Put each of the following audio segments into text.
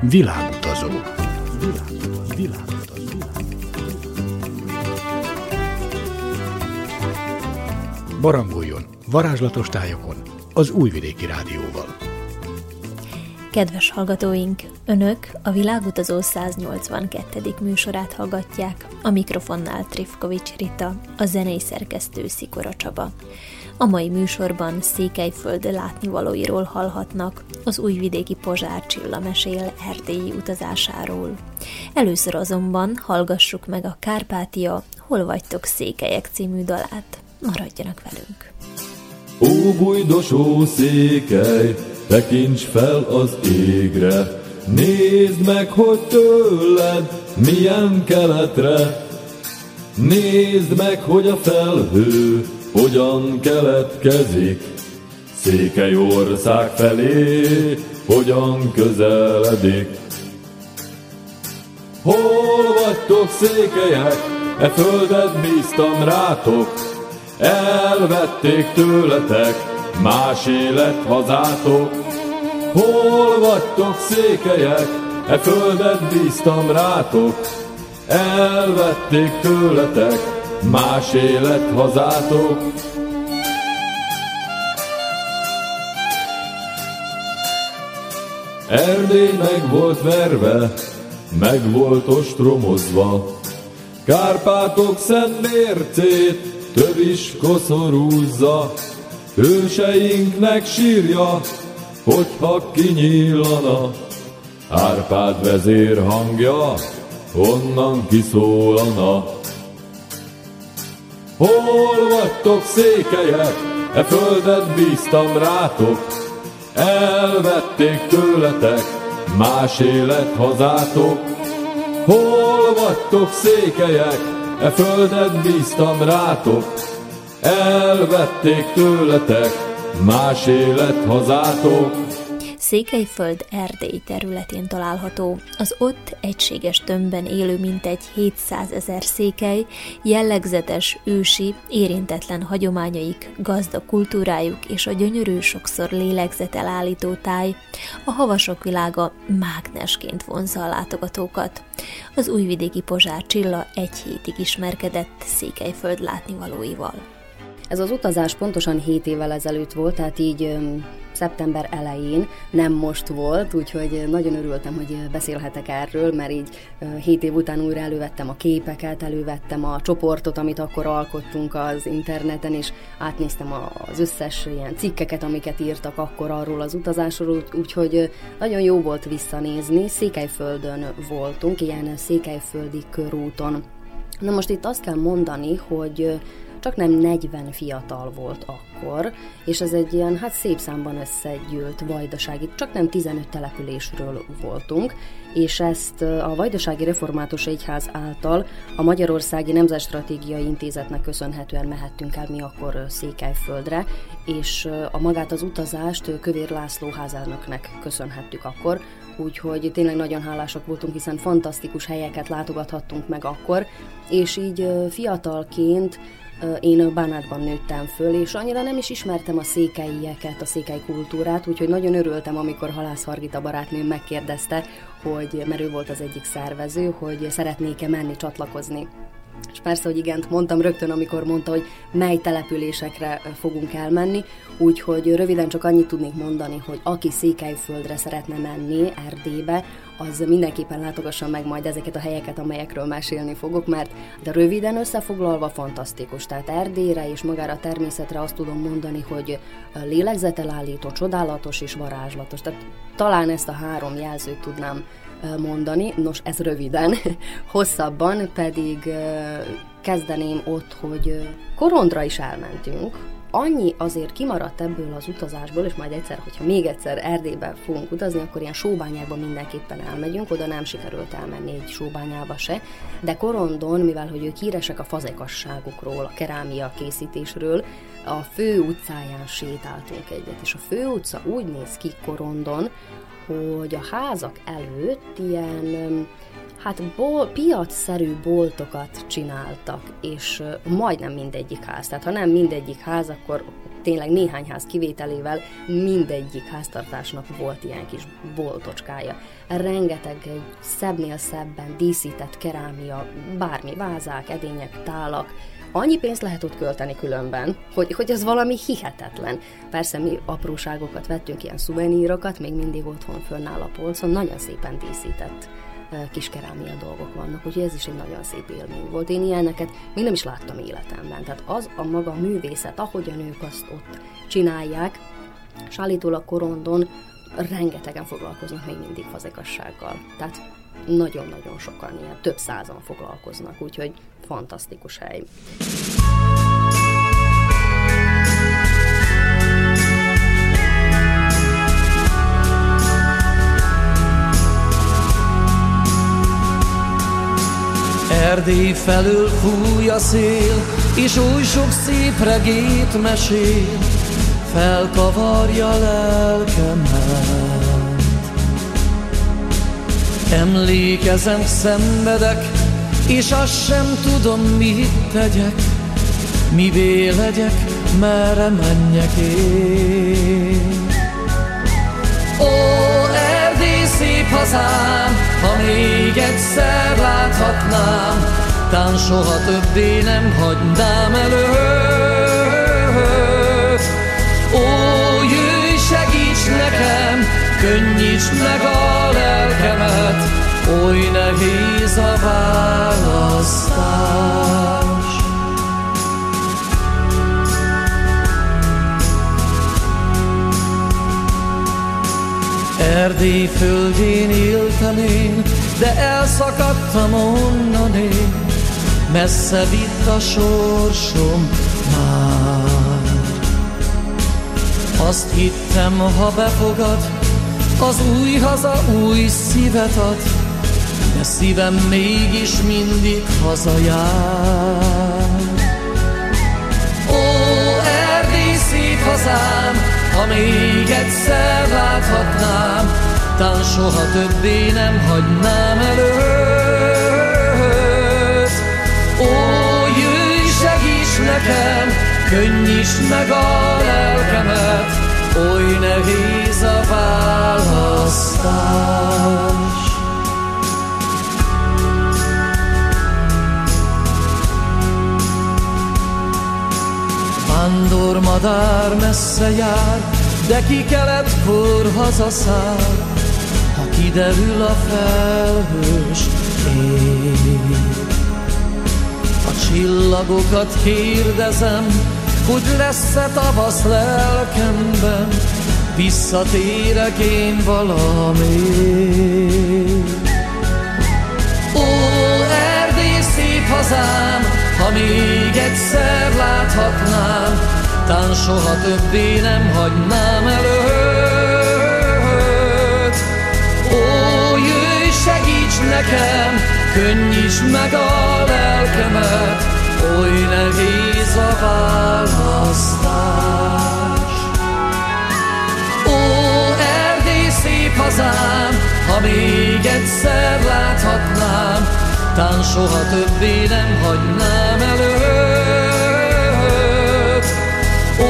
Világutazó. Világutazó. Világutazó. Barangoljon varázslatos tájokon az Újvidéki Rádióval. Kedves hallgatóink, Önök a Világutazó 182. műsorát hallgatják, a mikrofonnál Trifkovics Rita, a zenei szerkesztő Szikora Csaba. A mai műsorban Székelyföld látnivalóiról hallhatnak, az újvidéki Pozsár Csilla mesél erdélyi utazásáról. Először azonban hallgassuk meg a Kárpátia Hol vagytok székelyek című dalát. Maradjanak velünk! Ó, bujdosó székely, tekints fel az égre, Nézd meg, hogy tőled milyen keletre, Nézd meg, hogy a felhő hogyan keletkezik, Székely ország felé? Hogyan közeledik. Hol vagytok székelyek, e földet bíztam rátok, elvették tőletek más élet hazátok. Hol vagytok székelyek, e földet bíztam rátok, elvették tőletek más élet hazátok. Erdély meg volt verve, meg volt ostromozva, Kárpátok szent mércét több is koszorúzza, Hőseinknek sírja, hogyha kinyílana, Árpád vezér hangja, onnan kiszólana. Hol vagytok székelyek, e földet bíztam rátok, elvették tőletek más élet hazátok. Hol vagytok székelyek, e földet bíztam rátok, elvették tőletek más élet hazátok. Székelyföld Erdély területén található, az ott egységes tömbben élő mintegy 700 ezer székely, jellegzetes, ősi, érintetlen hagyományaik, gazda kultúrájuk és a gyönyörű, sokszor lélegzetelállító táj, a havasok világa mágnesként vonzza a látogatókat. Az újvidéki Pozsár Csilla egy hétig ismerkedett Székelyföld látnivalóival. Ez az utazás pontosan 7 évvel ezelőtt volt, tehát így szeptember elején, nem most volt, úgyhogy nagyon örültem, hogy beszélhetek erről, mert így 7 év után újra elővettem a képeket, elővettem a csoportot, amit akkor alkottunk az interneten, és átnéztem az összes ilyen cikkeket, amiket írtak akkor arról az utazásról, úgyhogy nagyon jó volt visszanézni. Székelyföldön voltunk, ilyen székelyföldi körúton. Na most itt azt kell mondani, hogy csak nem 40 fiatal volt akkor, és ez egy ilyen, hát szép számban összegyűlt vajdasági, csak nem 15 településről voltunk, és ezt a Vajdasági Református Egyház által a Magyarországi Nemzetstratégiai Intézetnek köszönhetően mehettünk el mi akkor Székelyföldre, és a magát az utazást Kövér László házának köszönhettük akkor, úgyhogy tényleg nagyon hálásak voltunk, hiszen fantasztikus helyeket látogathattunk meg akkor, és így fiatalként én Bánátban nőttem föl, és annyira nem is ismertem a székelyeket, a székely kultúrát, úgyhogy nagyon örültem, amikor Halász Hargita barátnőm megkérdezte, hogy, mert ő volt az egyik szervező, hogy szeretnék-e menni csatlakozni. És persze, hogy igent mondtam rögtön, amikor mondta, hogy mely településekre fogunk elmenni, úgyhogy röviden csak annyit tudnék mondani, hogy aki Székelyföldre szeretne menni, Erdélybe, az mindenképpen látogassa meg majd ezeket a helyeket, amelyekről mesélni fogok, mert de röviden összefoglalva fantasztikus. Tehát Erdélyre és magára a természetre azt tudom mondani, hogy lélegzetelállító, csodálatos és varázslatos. Tehát talán ezt a három jelzőt tudnám mondani, nos ez röviden, hosszabban pedig kezdeném ott, hogy Korondra is elmentünk, annyi azért kimaradt ebből az utazásból, és majd egyszer, hogyha még egyszer Erdélybe fogunk utazni, akkor ilyen sóbányába mindenképpen elmegyünk, oda nem sikerült elmenni egy sóbányába se, de Korondon, mivel hogy ők híresek a fazekasságukról, a kerámia készítésről, a fő utcáján sétáltunk egyet, és a fő utca úgy néz ki Korondon, hogy a házak előtt ilyen Hát bol, piacszerű boltokat csináltak, és majdnem mindegyik ház. Tehát ha nem mindegyik ház, akkor tényleg néhány ház kivételével mindegyik háztartásnak volt ilyen kis boltocskája. Rengeteg egy szebbnél szebben díszített kerámia, bármi, vázák, edények, tálak, annyi pénzt lehet ott költeni különben, hogy, hogy ez valami hihetetlen. Persze mi apróságokat vettünk, ilyen szuvenírokat, még mindig otthon fönnáll a polcon, nagyon szépen díszített kis kerámia dolgok vannak, úgyhogy ez is egy nagyon szép élmény volt. Én ilyeneket még nem is láttam életemben. Tehát az a maga művészet, ahogy a nők azt ott csinálják, és állítólag korondon rengetegen foglalkoznak még mindig fazekassággal. Tehát nagyon-nagyon sokan, ilyen több százan foglalkoznak, úgyhogy fantasztikus hely. Erdély felől fúj a szél, és oly sok szép regét mesél, felkavarja lelkemet. Emlékezem, szenvedek, és azt sem tudom, mit tegyek, mivé legyek, merre menjek én. Szép hazám, ha még egyszer láthatnám, tán soha többé nem hagynám előtt. Ó, jöjj, segíts nekem, könnyíts meg a lelkemet, oly nehéz a választás. Erdély földjén éltem én, de elszakadtam onnan én, messze vitt a sorsom már. Azt hittem, ha befogad, az új haza új szívet ad, de szívem mégis mindig hazajár. Ó, Erdély szép hazám, ha még egyszer láthatnám, tán soha többé nem hagynám előtt. Ó, jöjj, segíts nekem, könnyíts meg a lelkemet, oly nehéz a választás. Vándor madár messze jár, de ki kor hazaszáll, ha kiderül a felhős ég. A csillagokat kérdezem, hogy lesz-e tavasz lelkemben, visszatérek én valami. Ó, Erdély szép hazám, ha még egyszer láthatnám, tán soha többé nem hagynám előtt. Segíts nekem, könnyíts meg a lelkemet, oly nehéz a választás. Ó, Erdély szép hazám, ha még egyszer láthatnám, tán soha többé nem hagynám előtt. Ó,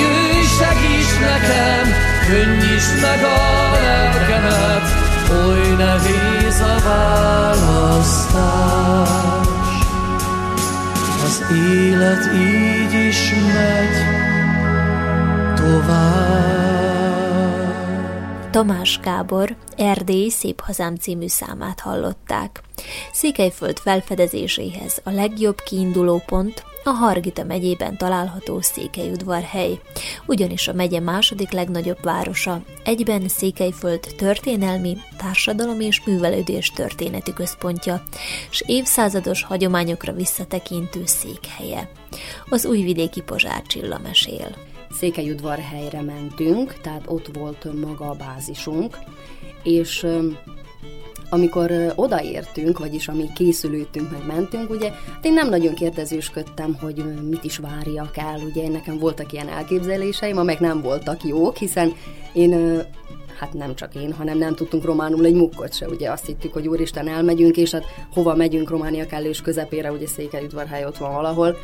jöjj, segíts nekem, könnyíts meg a lelkemet, oly nehéz a választás. Az élet így is megy tovább. Tamás Gábor Erdély Szép Hazám című számát hallották. Székelyföld felfedezéséhez a legjobb kiinduló pont a Hargita megyében található Székelyudvarhely, ugyanis a megye második legnagyobb városa, egyben Székelyföld történelmi, társadalom és művelődés történeti központja, és évszázados hagyományokra visszatekintő székhelye. Az újvidéki Pozsár Csilla mesél. Székelyudvarhelyre mentünk, tehát ott volt maga a bázisunk, és amikor odaértünk, vagyis ami készülődtünk, meg mentünk, ugye, hát én nem nagyon kérdezősködtem, hogy mit is várjak el, ugye nekem voltak ilyen elképzeléseim, amelyek nem voltak jók, hiszen én hát nem csak én, hanem nem tudtunk románul egy mukkot se. Ugye azt hittük, hogy úristen elmegyünk, és hát hova megyünk Románia kellős közepére, ugye Székelyudvarhely ott van valahol,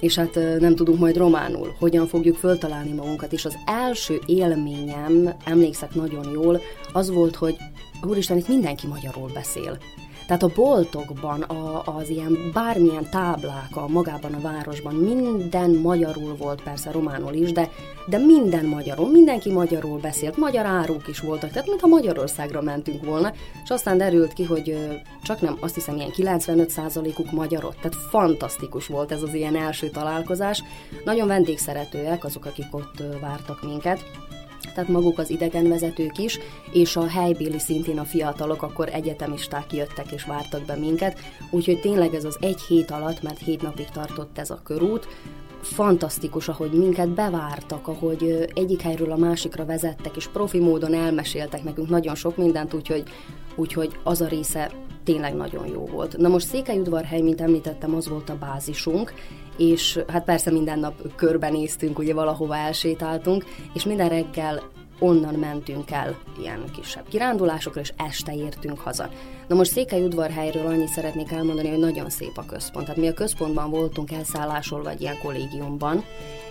és hát nem tudunk majd románul, hogyan fogjuk föltalálni magunkat. És az első élményem, emlékszek nagyon jól, az volt, hogy úristen, itt mindenki magyarul beszél. Tehát a boltokban, a, az ilyen bármilyen táblák a magában a városban, minden magyarul volt, persze románul is, de, de minden magyarul, mindenki magyarul beszélt, magyar áruk is voltak, tehát mintha Magyarországra mentünk volna, és aztán derült ki, hogy csak nem, azt hiszem ilyen 95%-uk magyarok, tehát fantasztikus volt ez az ilyen első találkozás. Nagyon vendégszeretőek azok, akik ott vártak minket, tehát maguk az idegenvezetők is, és a helybéli szintén a fiatalok, akkor egyetemisták jöttek és vártak be minket, úgyhogy tényleg ez az egy hét alatt, mert hét napig tartott ez a körút, fantasztikus, ahogy minket bevártak, ahogy egyik helyről a másikra vezettek, és profi módon elmeséltek nekünk nagyon sok mindent, úgyhogy, úgyhogy az a része tényleg nagyon jó volt. Na most Székelyudvarhely, mint említettem, az volt a bázisunk, és hát persze minden nap körbenéztünk, ugye valahova elsétáltunk, és minden reggel onnan mentünk el ilyen kisebb kirándulásokra, és este értünk haza. Na most Székely udvarhelyről annyit szeretnék elmondani, hogy nagyon szép a központ. Tehát mi a központban voltunk elszállásolva egy ilyen kollégiumban,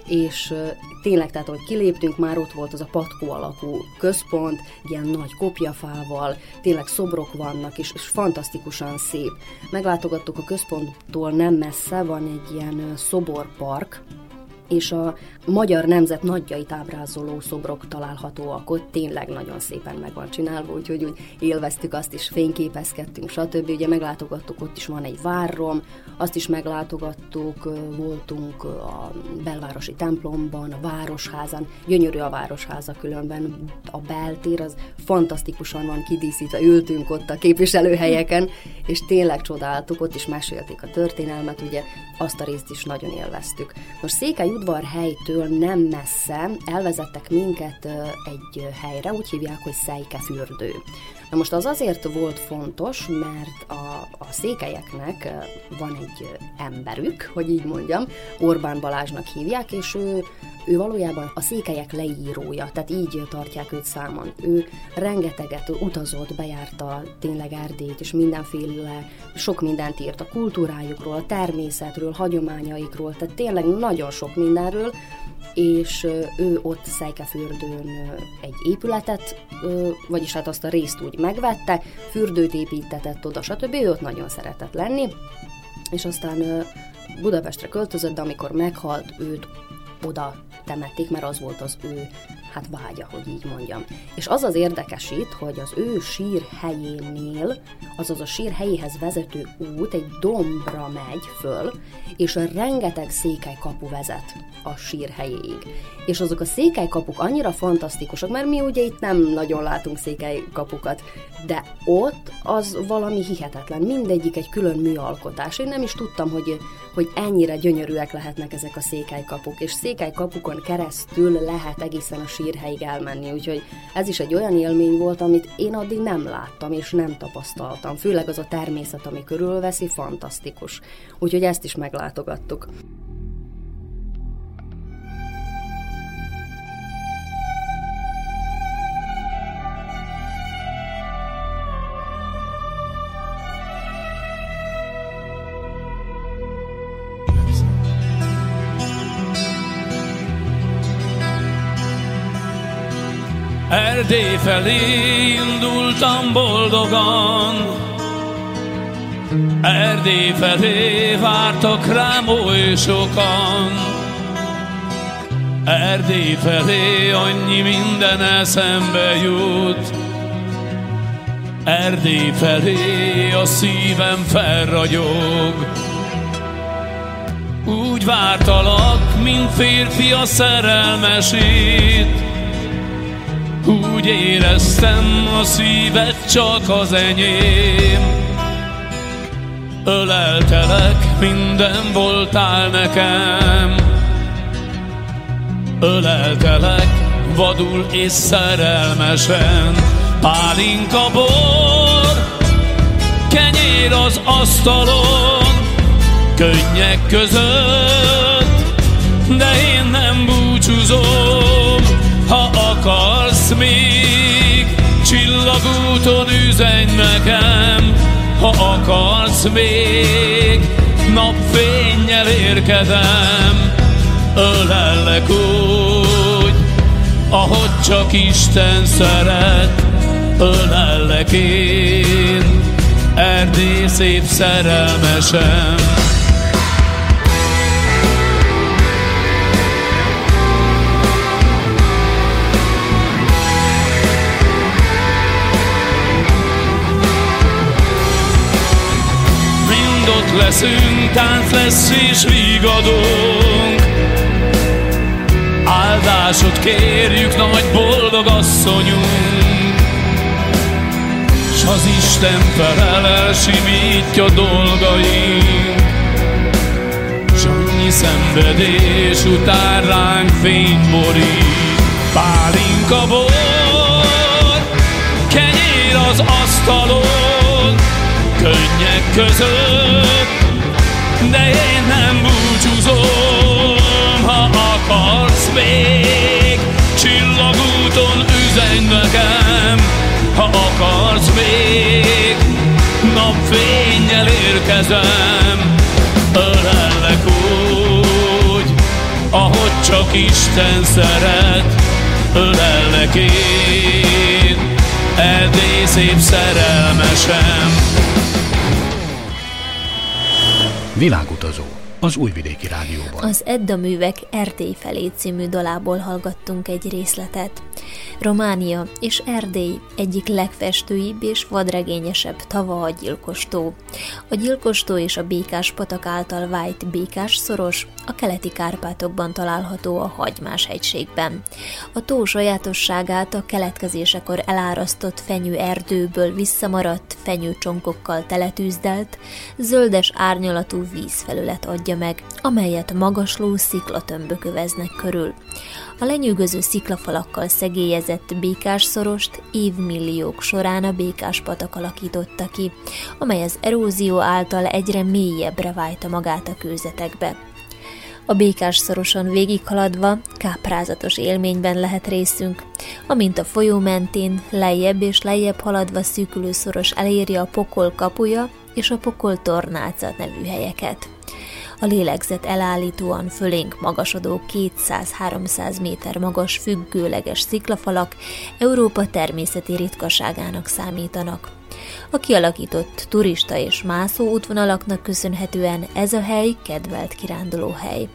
és tényleg, tehát hogy kiléptünk, már ott volt az a patkó alakú központ, ilyen nagy kopjafával, tényleg szobrok vannak, és, és fantasztikusan szép. Meglátogattuk a központtól nem messze, van egy ilyen szoborpark, és a magyar nemzet nagyjait ábrázoló szobrok találhatóak ott, tényleg nagyon szépen meg van csinálva, úgyhogy úgy élveztük azt is, fényképezkedtünk, stb. Ugye meglátogattuk, ott is van egy várrom, azt is meglátogattuk, voltunk a belvárosi templomban, a városházan, gyönyörű a városháza különben, a beltér az fantasztikusan van kidíszítve, ültünk ott a képviselőhelyeken, és tényleg csodáltuk, ott is mesélték a történelmet, ugye azt a részt is nagyon élveztük. Most Székely udvarhelytől nem messze elvezettek minket egy helyre, úgy hívják, hogy Szejkefürdő. Na most az azért volt fontos, mert a, a székelyeknek van egy emberük, hogy így mondjam, Orbán Balázsnak hívják, és ő, ő valójában a székelyek leírója, tehát így tartják őt számon. Ő rengeteget utazott, bejárta tényleg Erdélyt, és mindenféle, sok mindent írt a kultúrájukról, a természetről, hagyományaikról, tehát tényleg nagyon sok mindenről, és ő ott Szejkefürdőn egy épületet, vagyis hát azt a részt úgy megvette, fürdőt építetett oda, stb. Ő ott nagyon szeretett lenni, és aztán Budapestre költözött, de amikor meghalt, őt oda temették, mert az volt az ő hát vágya, hogy így mondjam. És az az érdekesít, hogy az ő sír helyénél, azaz a sír helyéhez vezető út egy dombra megy föl, és rengeteg székelykapu vezet a sír helyéig. És azok a székelykapuk annyira fantasztikusak, mert mi ugye itt nem nagyon látunk székelykapukat, de ott az valami hihetetlen, mindegyik egy külön műalkotás. Én nem is tudtam, hogy, hogy ennyire gyönyörűek lehetnek ezek a székelykapuk, és székelykapukon keresztül lehet egészen a sírhelyig elmenni, úgyhogy ez is egy olyan élmény volt, amit én addig nem láttam és nem tapasztaltam, főleg az a természet, ami körülveszi, fantasztikus. Úgyhogy ezt is meglátogattuk. Erdély felé indultam boldogan, Erdély felé vártak rám oly sokan. Erdély felé annyi minden eszembe jut, Erdély felé a szívem felragyog. Úgy vártalak, mint férfi a szerelmesét, úgy éreztem, a szíved csak az enyém. Öleltelek, minden voltál nekem. Öleltelek, vadul és szerelmesen. Pálinka bor, kenyér az asztalon. Könnyek között, de én nem búcsúzom. Ha akarsz még, úton üzenj nekem, ha akarsz még, napfényjel érkedem, ölellek úgy, ahogy csak Isten szeret, ölellek én, Erdély szép szerelmesem. Mind leszünk, tánc lesz és vigadunk. Áldásot kérjük, nagy boldog asszonyunk az Isten felel elsimítja dolgaink. S annyi szenvedés után ránk fény borít, pálinka bor, kenyér az asztalon, könnyek között, de én nem búcsúzom, ha akarsz még, csillagúton üzenj nekem, ha akarsz még, napfényel érkezem, ölellek úgy, ahogy csak Isten szeret, ölellek én, Erdély szép szerelmesem. Világutazó az Újvidéki Rádióban. Az Edda művek Erdély felé című dalából hallgattunk egy részletet. Románia és Erdély egyik legfestőibb és vadregényesebb tava a gyilkostó. A gyilkostó és a Békás patak által vájt Békás szoros a keleti Kárpátokban található a Hagymás hegységben. A tó sajátosságát a keletkezésekor elárasztott fenyő erdőből visszamaradt fenyőcsonkokkal teletűzdelt, zöldes árnyalatú vízfelület adja meg, amelyet magasló sziklatömbök öveznek körül. A lenyűgöző sziklafalakkal szegélyezett békás szorost évmilliók során a békás patak alakította ki, amely az erózió által egyre mélyebbre vájta magát a kőzetekbe. A békás szoroson végighaladva káprázatos élményben lehet részünk, amint a folyó mentén lejjebb és lejjebb haladva szűkülő szoros eléri a pokol kapuja és a pokol tornáca nevű helyeket a lélegzet elállítóan fölénk magasodó 200-300 méter magas függőleges sziklafalak Európa természeti ritkaságának számítanak. A kialakított turista és mászó útvonalaknak köszönhetően ez a hely kedvelt kirándulóhely.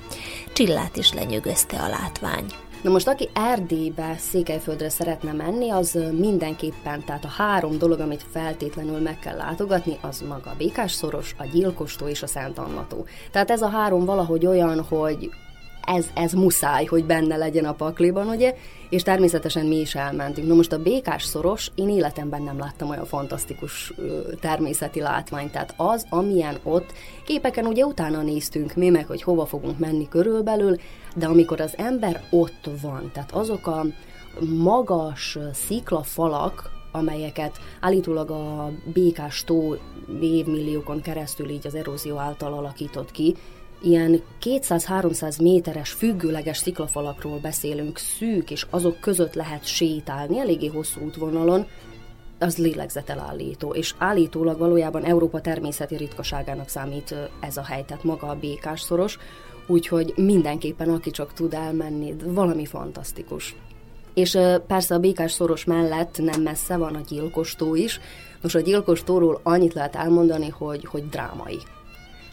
Csillát is lenyűgözte a látvány. Na most, aki Erdélybe, Székelyföldre szeretne menni, az mindenképpen, tehát a három dolog, amit feltétlenül meg kell látogatni, az maga a Békás-szoros, a Gyilkostó és a Szent Annató. Tehát ez a három valahogy olyan, hogy ez, ez muszáj, hogy benne legyen a pakliban, ugye? És természetesen mi is elmentünk. Na most a békás szoros, én életemben nem láttam olyan fantasztikus természeti látványt. Tehát az, amilyen ott, képeken ugye utána néztünk mi meg, hogy hova fogunk menni körülbelül, de amikor az ember ott van, tehát azok a magas sziklafalak, amelyeket állítólag a békás tó évmilliókon keresztül így az erózió által alakított ki, ilyen 200-300 méteres függőleges sziklafalakról beszélünk, szűk, és azok között lehet sétálni, eléggé hosszú útvonalon, az lélegzetelállító, és állítólag valójában Európa természeti ritkaságának számít ez a hely, tehát maga a békás szoros, úgyhogy mindenképpen aki csak tud elmenni, valami fantasztikus. És persze a békás szoros mellett nem messze van a gyilkostó is. Most a gyilkostóról annyit lehet elmondani, hogy, hogy drámai.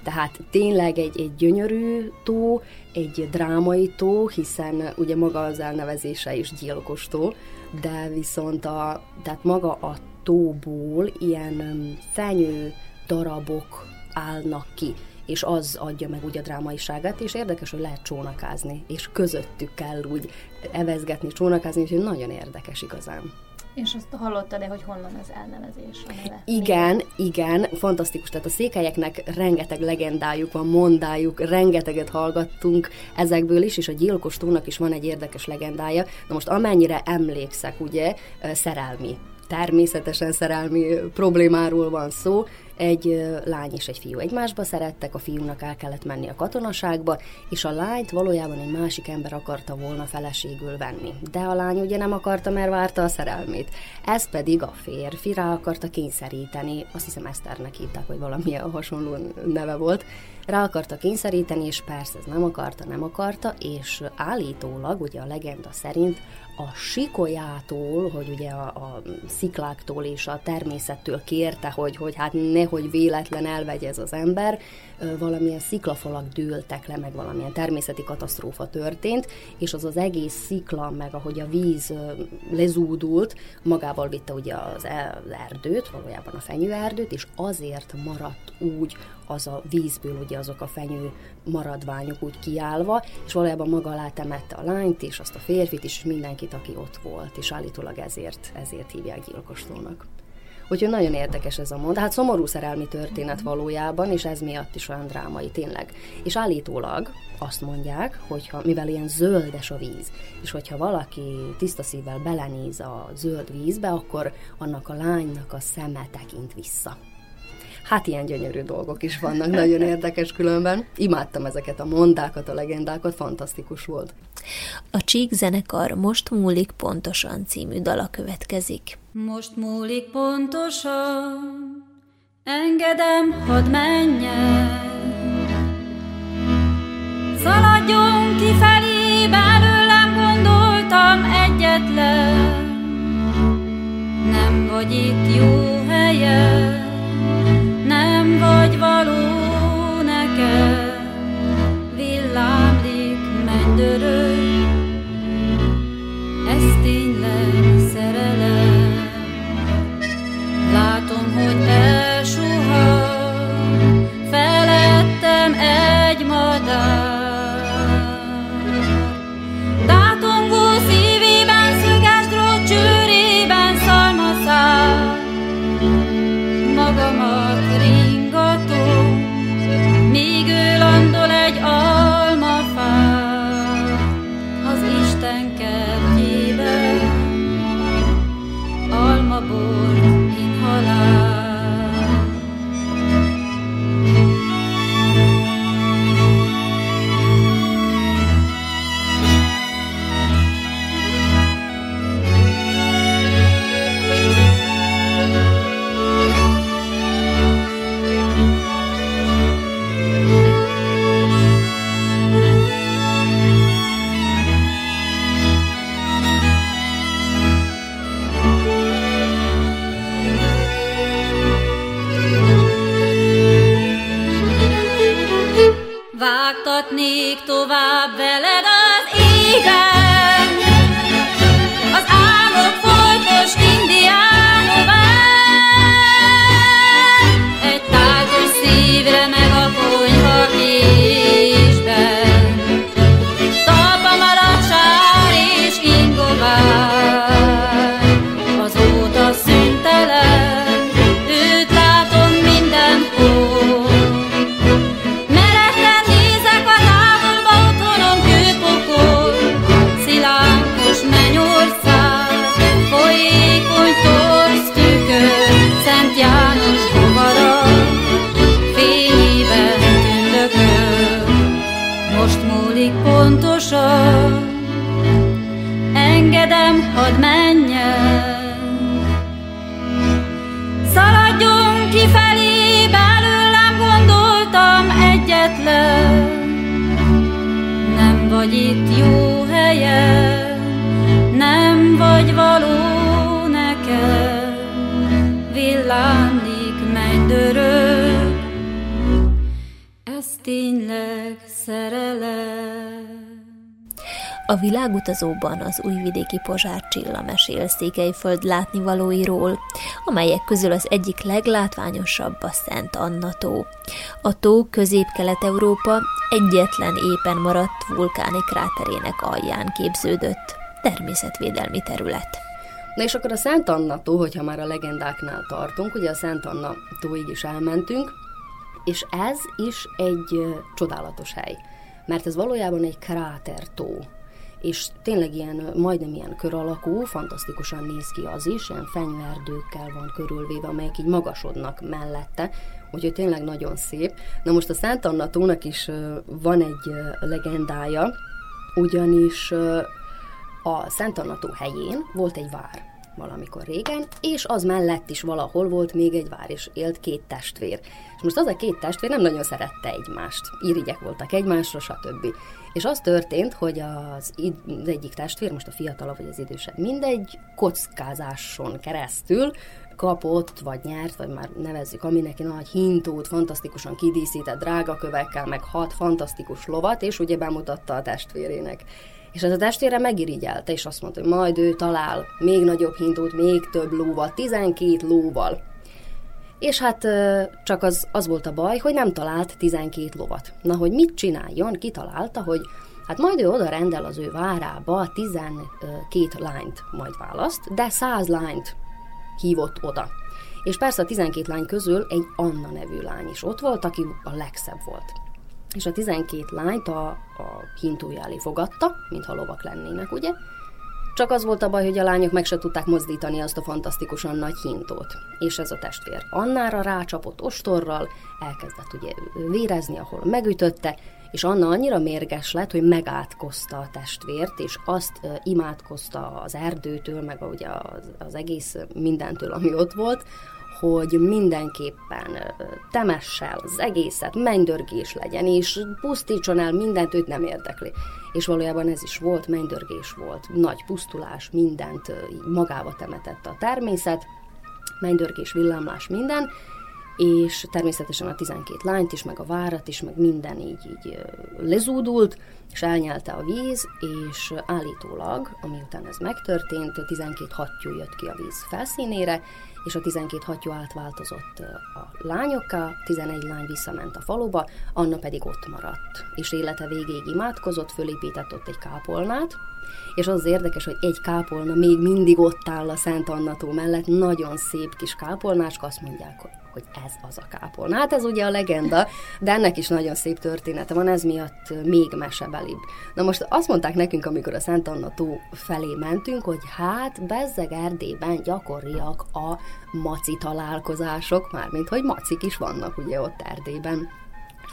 Tehát tényleg egy, egy gyönyörű tó, egy drámai tó, hiszen ugye maga az elnevezése is gyilkos tó, de viszont a, tehát maga a tóból ilyen fenyő darabok állnak ki, és az adja meg úgy a drámaiságát, és érdekes, hogy lehet csónakázni, és közöttük kell úgy evezgetni, csónakázni, úgyhogy nagyon érdekes igazán. És azt hallottad-e, hogy honnan az elnevezés a neve? Igen, Mi? igen, fantasztikus. Tehát a székelyeknek rengeteg legendájuk van, mondájuk, rengeteget hallgattunk ezekből is, és a gyilkos tónak is van egy érdekes legendája. Na most amennyire emlékszek, ugye, szerelmi természetesen szerelmi problémáról van szó, egy lány és egy fiú egymásba szerettek, a fiúnak el kellett menni a katonaságba, és a lányt valójában egy másik ember akarta volna feleségül venni. De a lány ugye nem akarta, mert várta a szerelmét. Ez pedig a férfi rá akarta kényszeríteni, azt hiszem Eszternek hívták, vagy valamilyen hasonló neve volt, rá akarta kényszeríteni, és persze ez nem akarta, nem akarta, és állítólag, ugye a legenda szerint a sikolyától, hogy ugye a, a szikláktól és a természettől kérte, hogy, hogy hát nehogy véletlen elvegye ez az ember, valamilyen sziklafalak dőltek le, meg valamilyen természeti katasztrófa történt, és az az egész szikla, meg ahogy a víz lezúdult, magával vitte ugye az erdőt, valójában a fenyőerdőt, és azért maradt úgy az a vízből ugye azok a fenyő maradványok úgy kiállva, és valójában maga alá temette a lányt és azt a férfit is, mindenkit, aki ott volt, és állítólag ezért, ezért hívják gyilkoslónak. Úgyhogy nagyon érdekes ez a mond. Hát szomorú szerelmi történet valójában, és ez miatt is olyan drámai tényleg. És állítólag azt mondják, hogyha mivel ilyen zöldes a víz, és hogyha valaki tiszta szívvel belenéz a zöld vízbe, akkor annak a lánynak a szeme tekint vissza. Hát ilyen gyönyörű dolgok is vannak, nagyon érdekes különben. Imádtam ezeket a mondákat, a legendákat, fantasztikus volt. A Csík zenekar Most múlik pontosan című dala következik. Most múlik pontosan, engedem, hadd menjen. Szaladjon kifelé, belőlem gondoltam egyetlen. Nem vagy itt jó helyen, vagy való nekem, villámlik, mennydörög, hadd menjen. Szaladjon kifelé, belőlem gondoltam egyetlen. Nem vagy itt jó helyen, nem vagy való nekem. Villámlik, mennydörög, A világutazóban az újvidéki Pozsár Csilla mesél Székelyföld látnivalóiról, amelyek közül az egyik leglátványosabb a Szent Anna tó. A tó Közép-Kelet-Európa egyetlen éppen maradt vulkáni kráterének alján képződött. Természetvédelmi terület. Na és akkor a Szent Anna tó, hogyha már a legendáknál tartunk, ugye a Szent Anna tóig is elmentünk, és ez is egy csodálatos hely, mert ez valójában egy krátertó. És tényleg ilyen, majdnem ilyen kör alakú, fantasztikusan néz ki az is, ilyen fenyverdőkkel van körülvéve, amelyek így magasodnak mellette, úgyhogy tényleg nagyon szép. Na most a Szent Anna tónak is van egy legendája, ugyanis a Szent Anna tó helyén volt egy vár valamikor régen, és az mellett is valahol volt még egy vár, és élt két testvér. És most az a két testvér nem nagyon szerette egymást. Irigyek voltak egymásra, stb. És az történt, hogy az, az egyik testvér, most a fiatalabb vagy az idősebb, mindegy kockázáson keresztül kapott, vagy nyert, vagy már nevezzük, ami neki nagy hintót, fantasztikusan kidíszített drágakövekkel, meg hat fantasztikus lovat, és ugye bemutatta a testvérének. És ez a testvére megirigyelte, és azt mondta, hogy majd ő talál még nagyobb hintót, még több lóval, 12 lóval. És hát csak az, az volt a baj, hogy nem talált 12 lovat. Na, hogy mit csináljon, kitalálta, hogy hát majd ő oda rendel az ő várába 12 lányt majd választ, de 100 lányt hívott oda. És persze a 12 lány közül egy Anna nevű lány is ott volt, aki a legszebb volt és a 12 lányt a, a hintója elé fogadta, mintha lovak lennének, ugye? Csak az volt a baj, hogy a lányok meg se tudták mozdítani azt a fantasztikusan nagy hintót. És ez a testvér Annára rácsapott ostorral, elkezdett ugye vérezni, ahol megütötte, és Anna annyira mérges lett, hogy megátkozta a testvért, és azt imádkozta az erdőtől, meg ugye az, az egész mindentől, ami ott volt, hogy mindenképpen temessel az egészet, mennydörgés legyen, és pusztítson el mindent, őt nem érdekli. És valójában ez is volt, mennydörgés volt, nagy pusztulás, mindent magába temetett a természet, mennydörgés, villámlás, minden, és természetesen a 12 lányt is, meg a várat is, meg minden így, így lezúdult, és elnyelte a víz, és állítólag, amiután ez megtörtént, 12 hattyú jött ki a víz felszínére, és a 12 hattyú átváltozott a lányokká, 11 lány visszament a faluba, Anna pedig ott maradt, és élete végéig imádkozott, fölépített ott egy kápolnát, és az, érdekes, hogy egy kápolna még mindig ott áll a Szent Annató mellett, nagyon szép kis kápolnáska, azt mondják, hogy ez az a kápolna. Hát ez ugye a legenda, de ennek is nagyon szép története van, ez miatt még mesebelibb. Na most azt mondták nekünk, amikor a Szent Anna tó felé mentünk, hogy hát Bezzeg Erdélyben gyakoriak a maci találkozások, mármint hogy macik is vannak ugye ott Erdélyben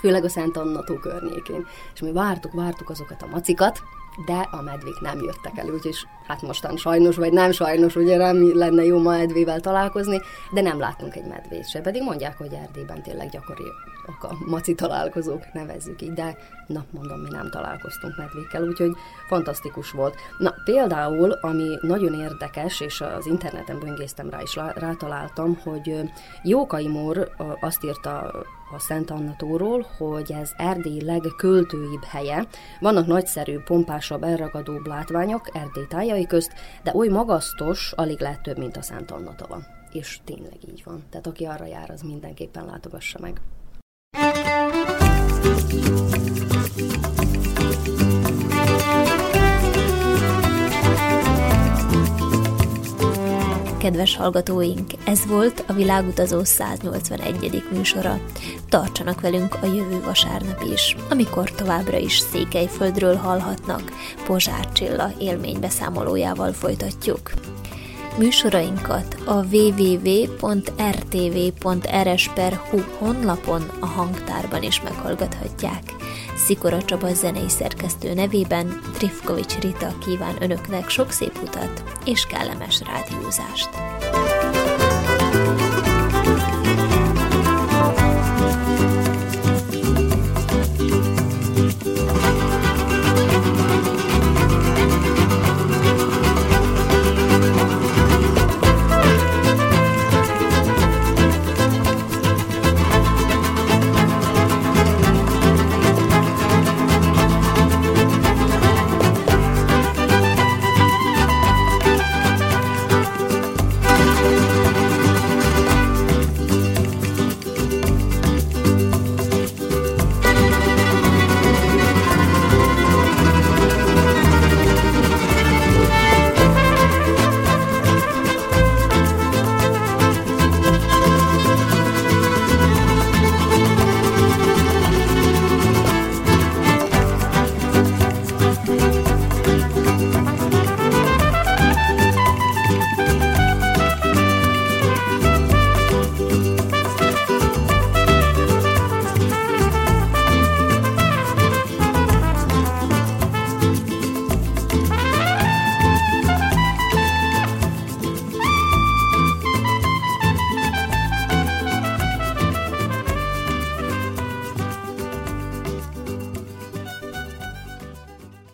főleg a Szent Anna tó környékén. És mi vártuk, vártuk azokat a macikat, de a medvék nem jöttek el, úgyhogy hát mostan sajnos, vagy nem sajnos, ugye nem lenne jó ma medvével találkozni, de nem láttunk egy medvét se, pedig mondják, hogy Erdélyben tényleg gyakori a maci találkozók, nevezzük így, de na, mondom, mi nem találkoztunk medvékkel, úgyhogy fantasztikus volt. Na, például, ami nagyon érdekes, és az interneten böngésztem rá, és rátaláltam, hogy Jókai Mór azt írta a Szent Annatóról, hogy ez Erdély legköltőibb helye. Vannak nagyszerű, pompásabb, elragadóbb látványok Erdély tájai közt, de oly magasztos, alig lehet több, mint a Szent Annatova. És tényleg így van. Tehát aki arra jár, az mindenképpen látogassa meg. Kedves hallgatóink, ez volt a Világutazó 181. műsora. Tartsanak velünk a jövő vasárnap is, amikor továbbra is Székelyföldről hallhatnak. Pozsár Csilla élménybeszámolójával folytatjuk. Műsorainkat a www.rtv.rs.hu honlapon a hangtárban is meghallgathatják. Szikora Csaba zenei szerkesztő nevében Trifkovics Rita kíván önöknek sok szép utat és kellemes rádiózást.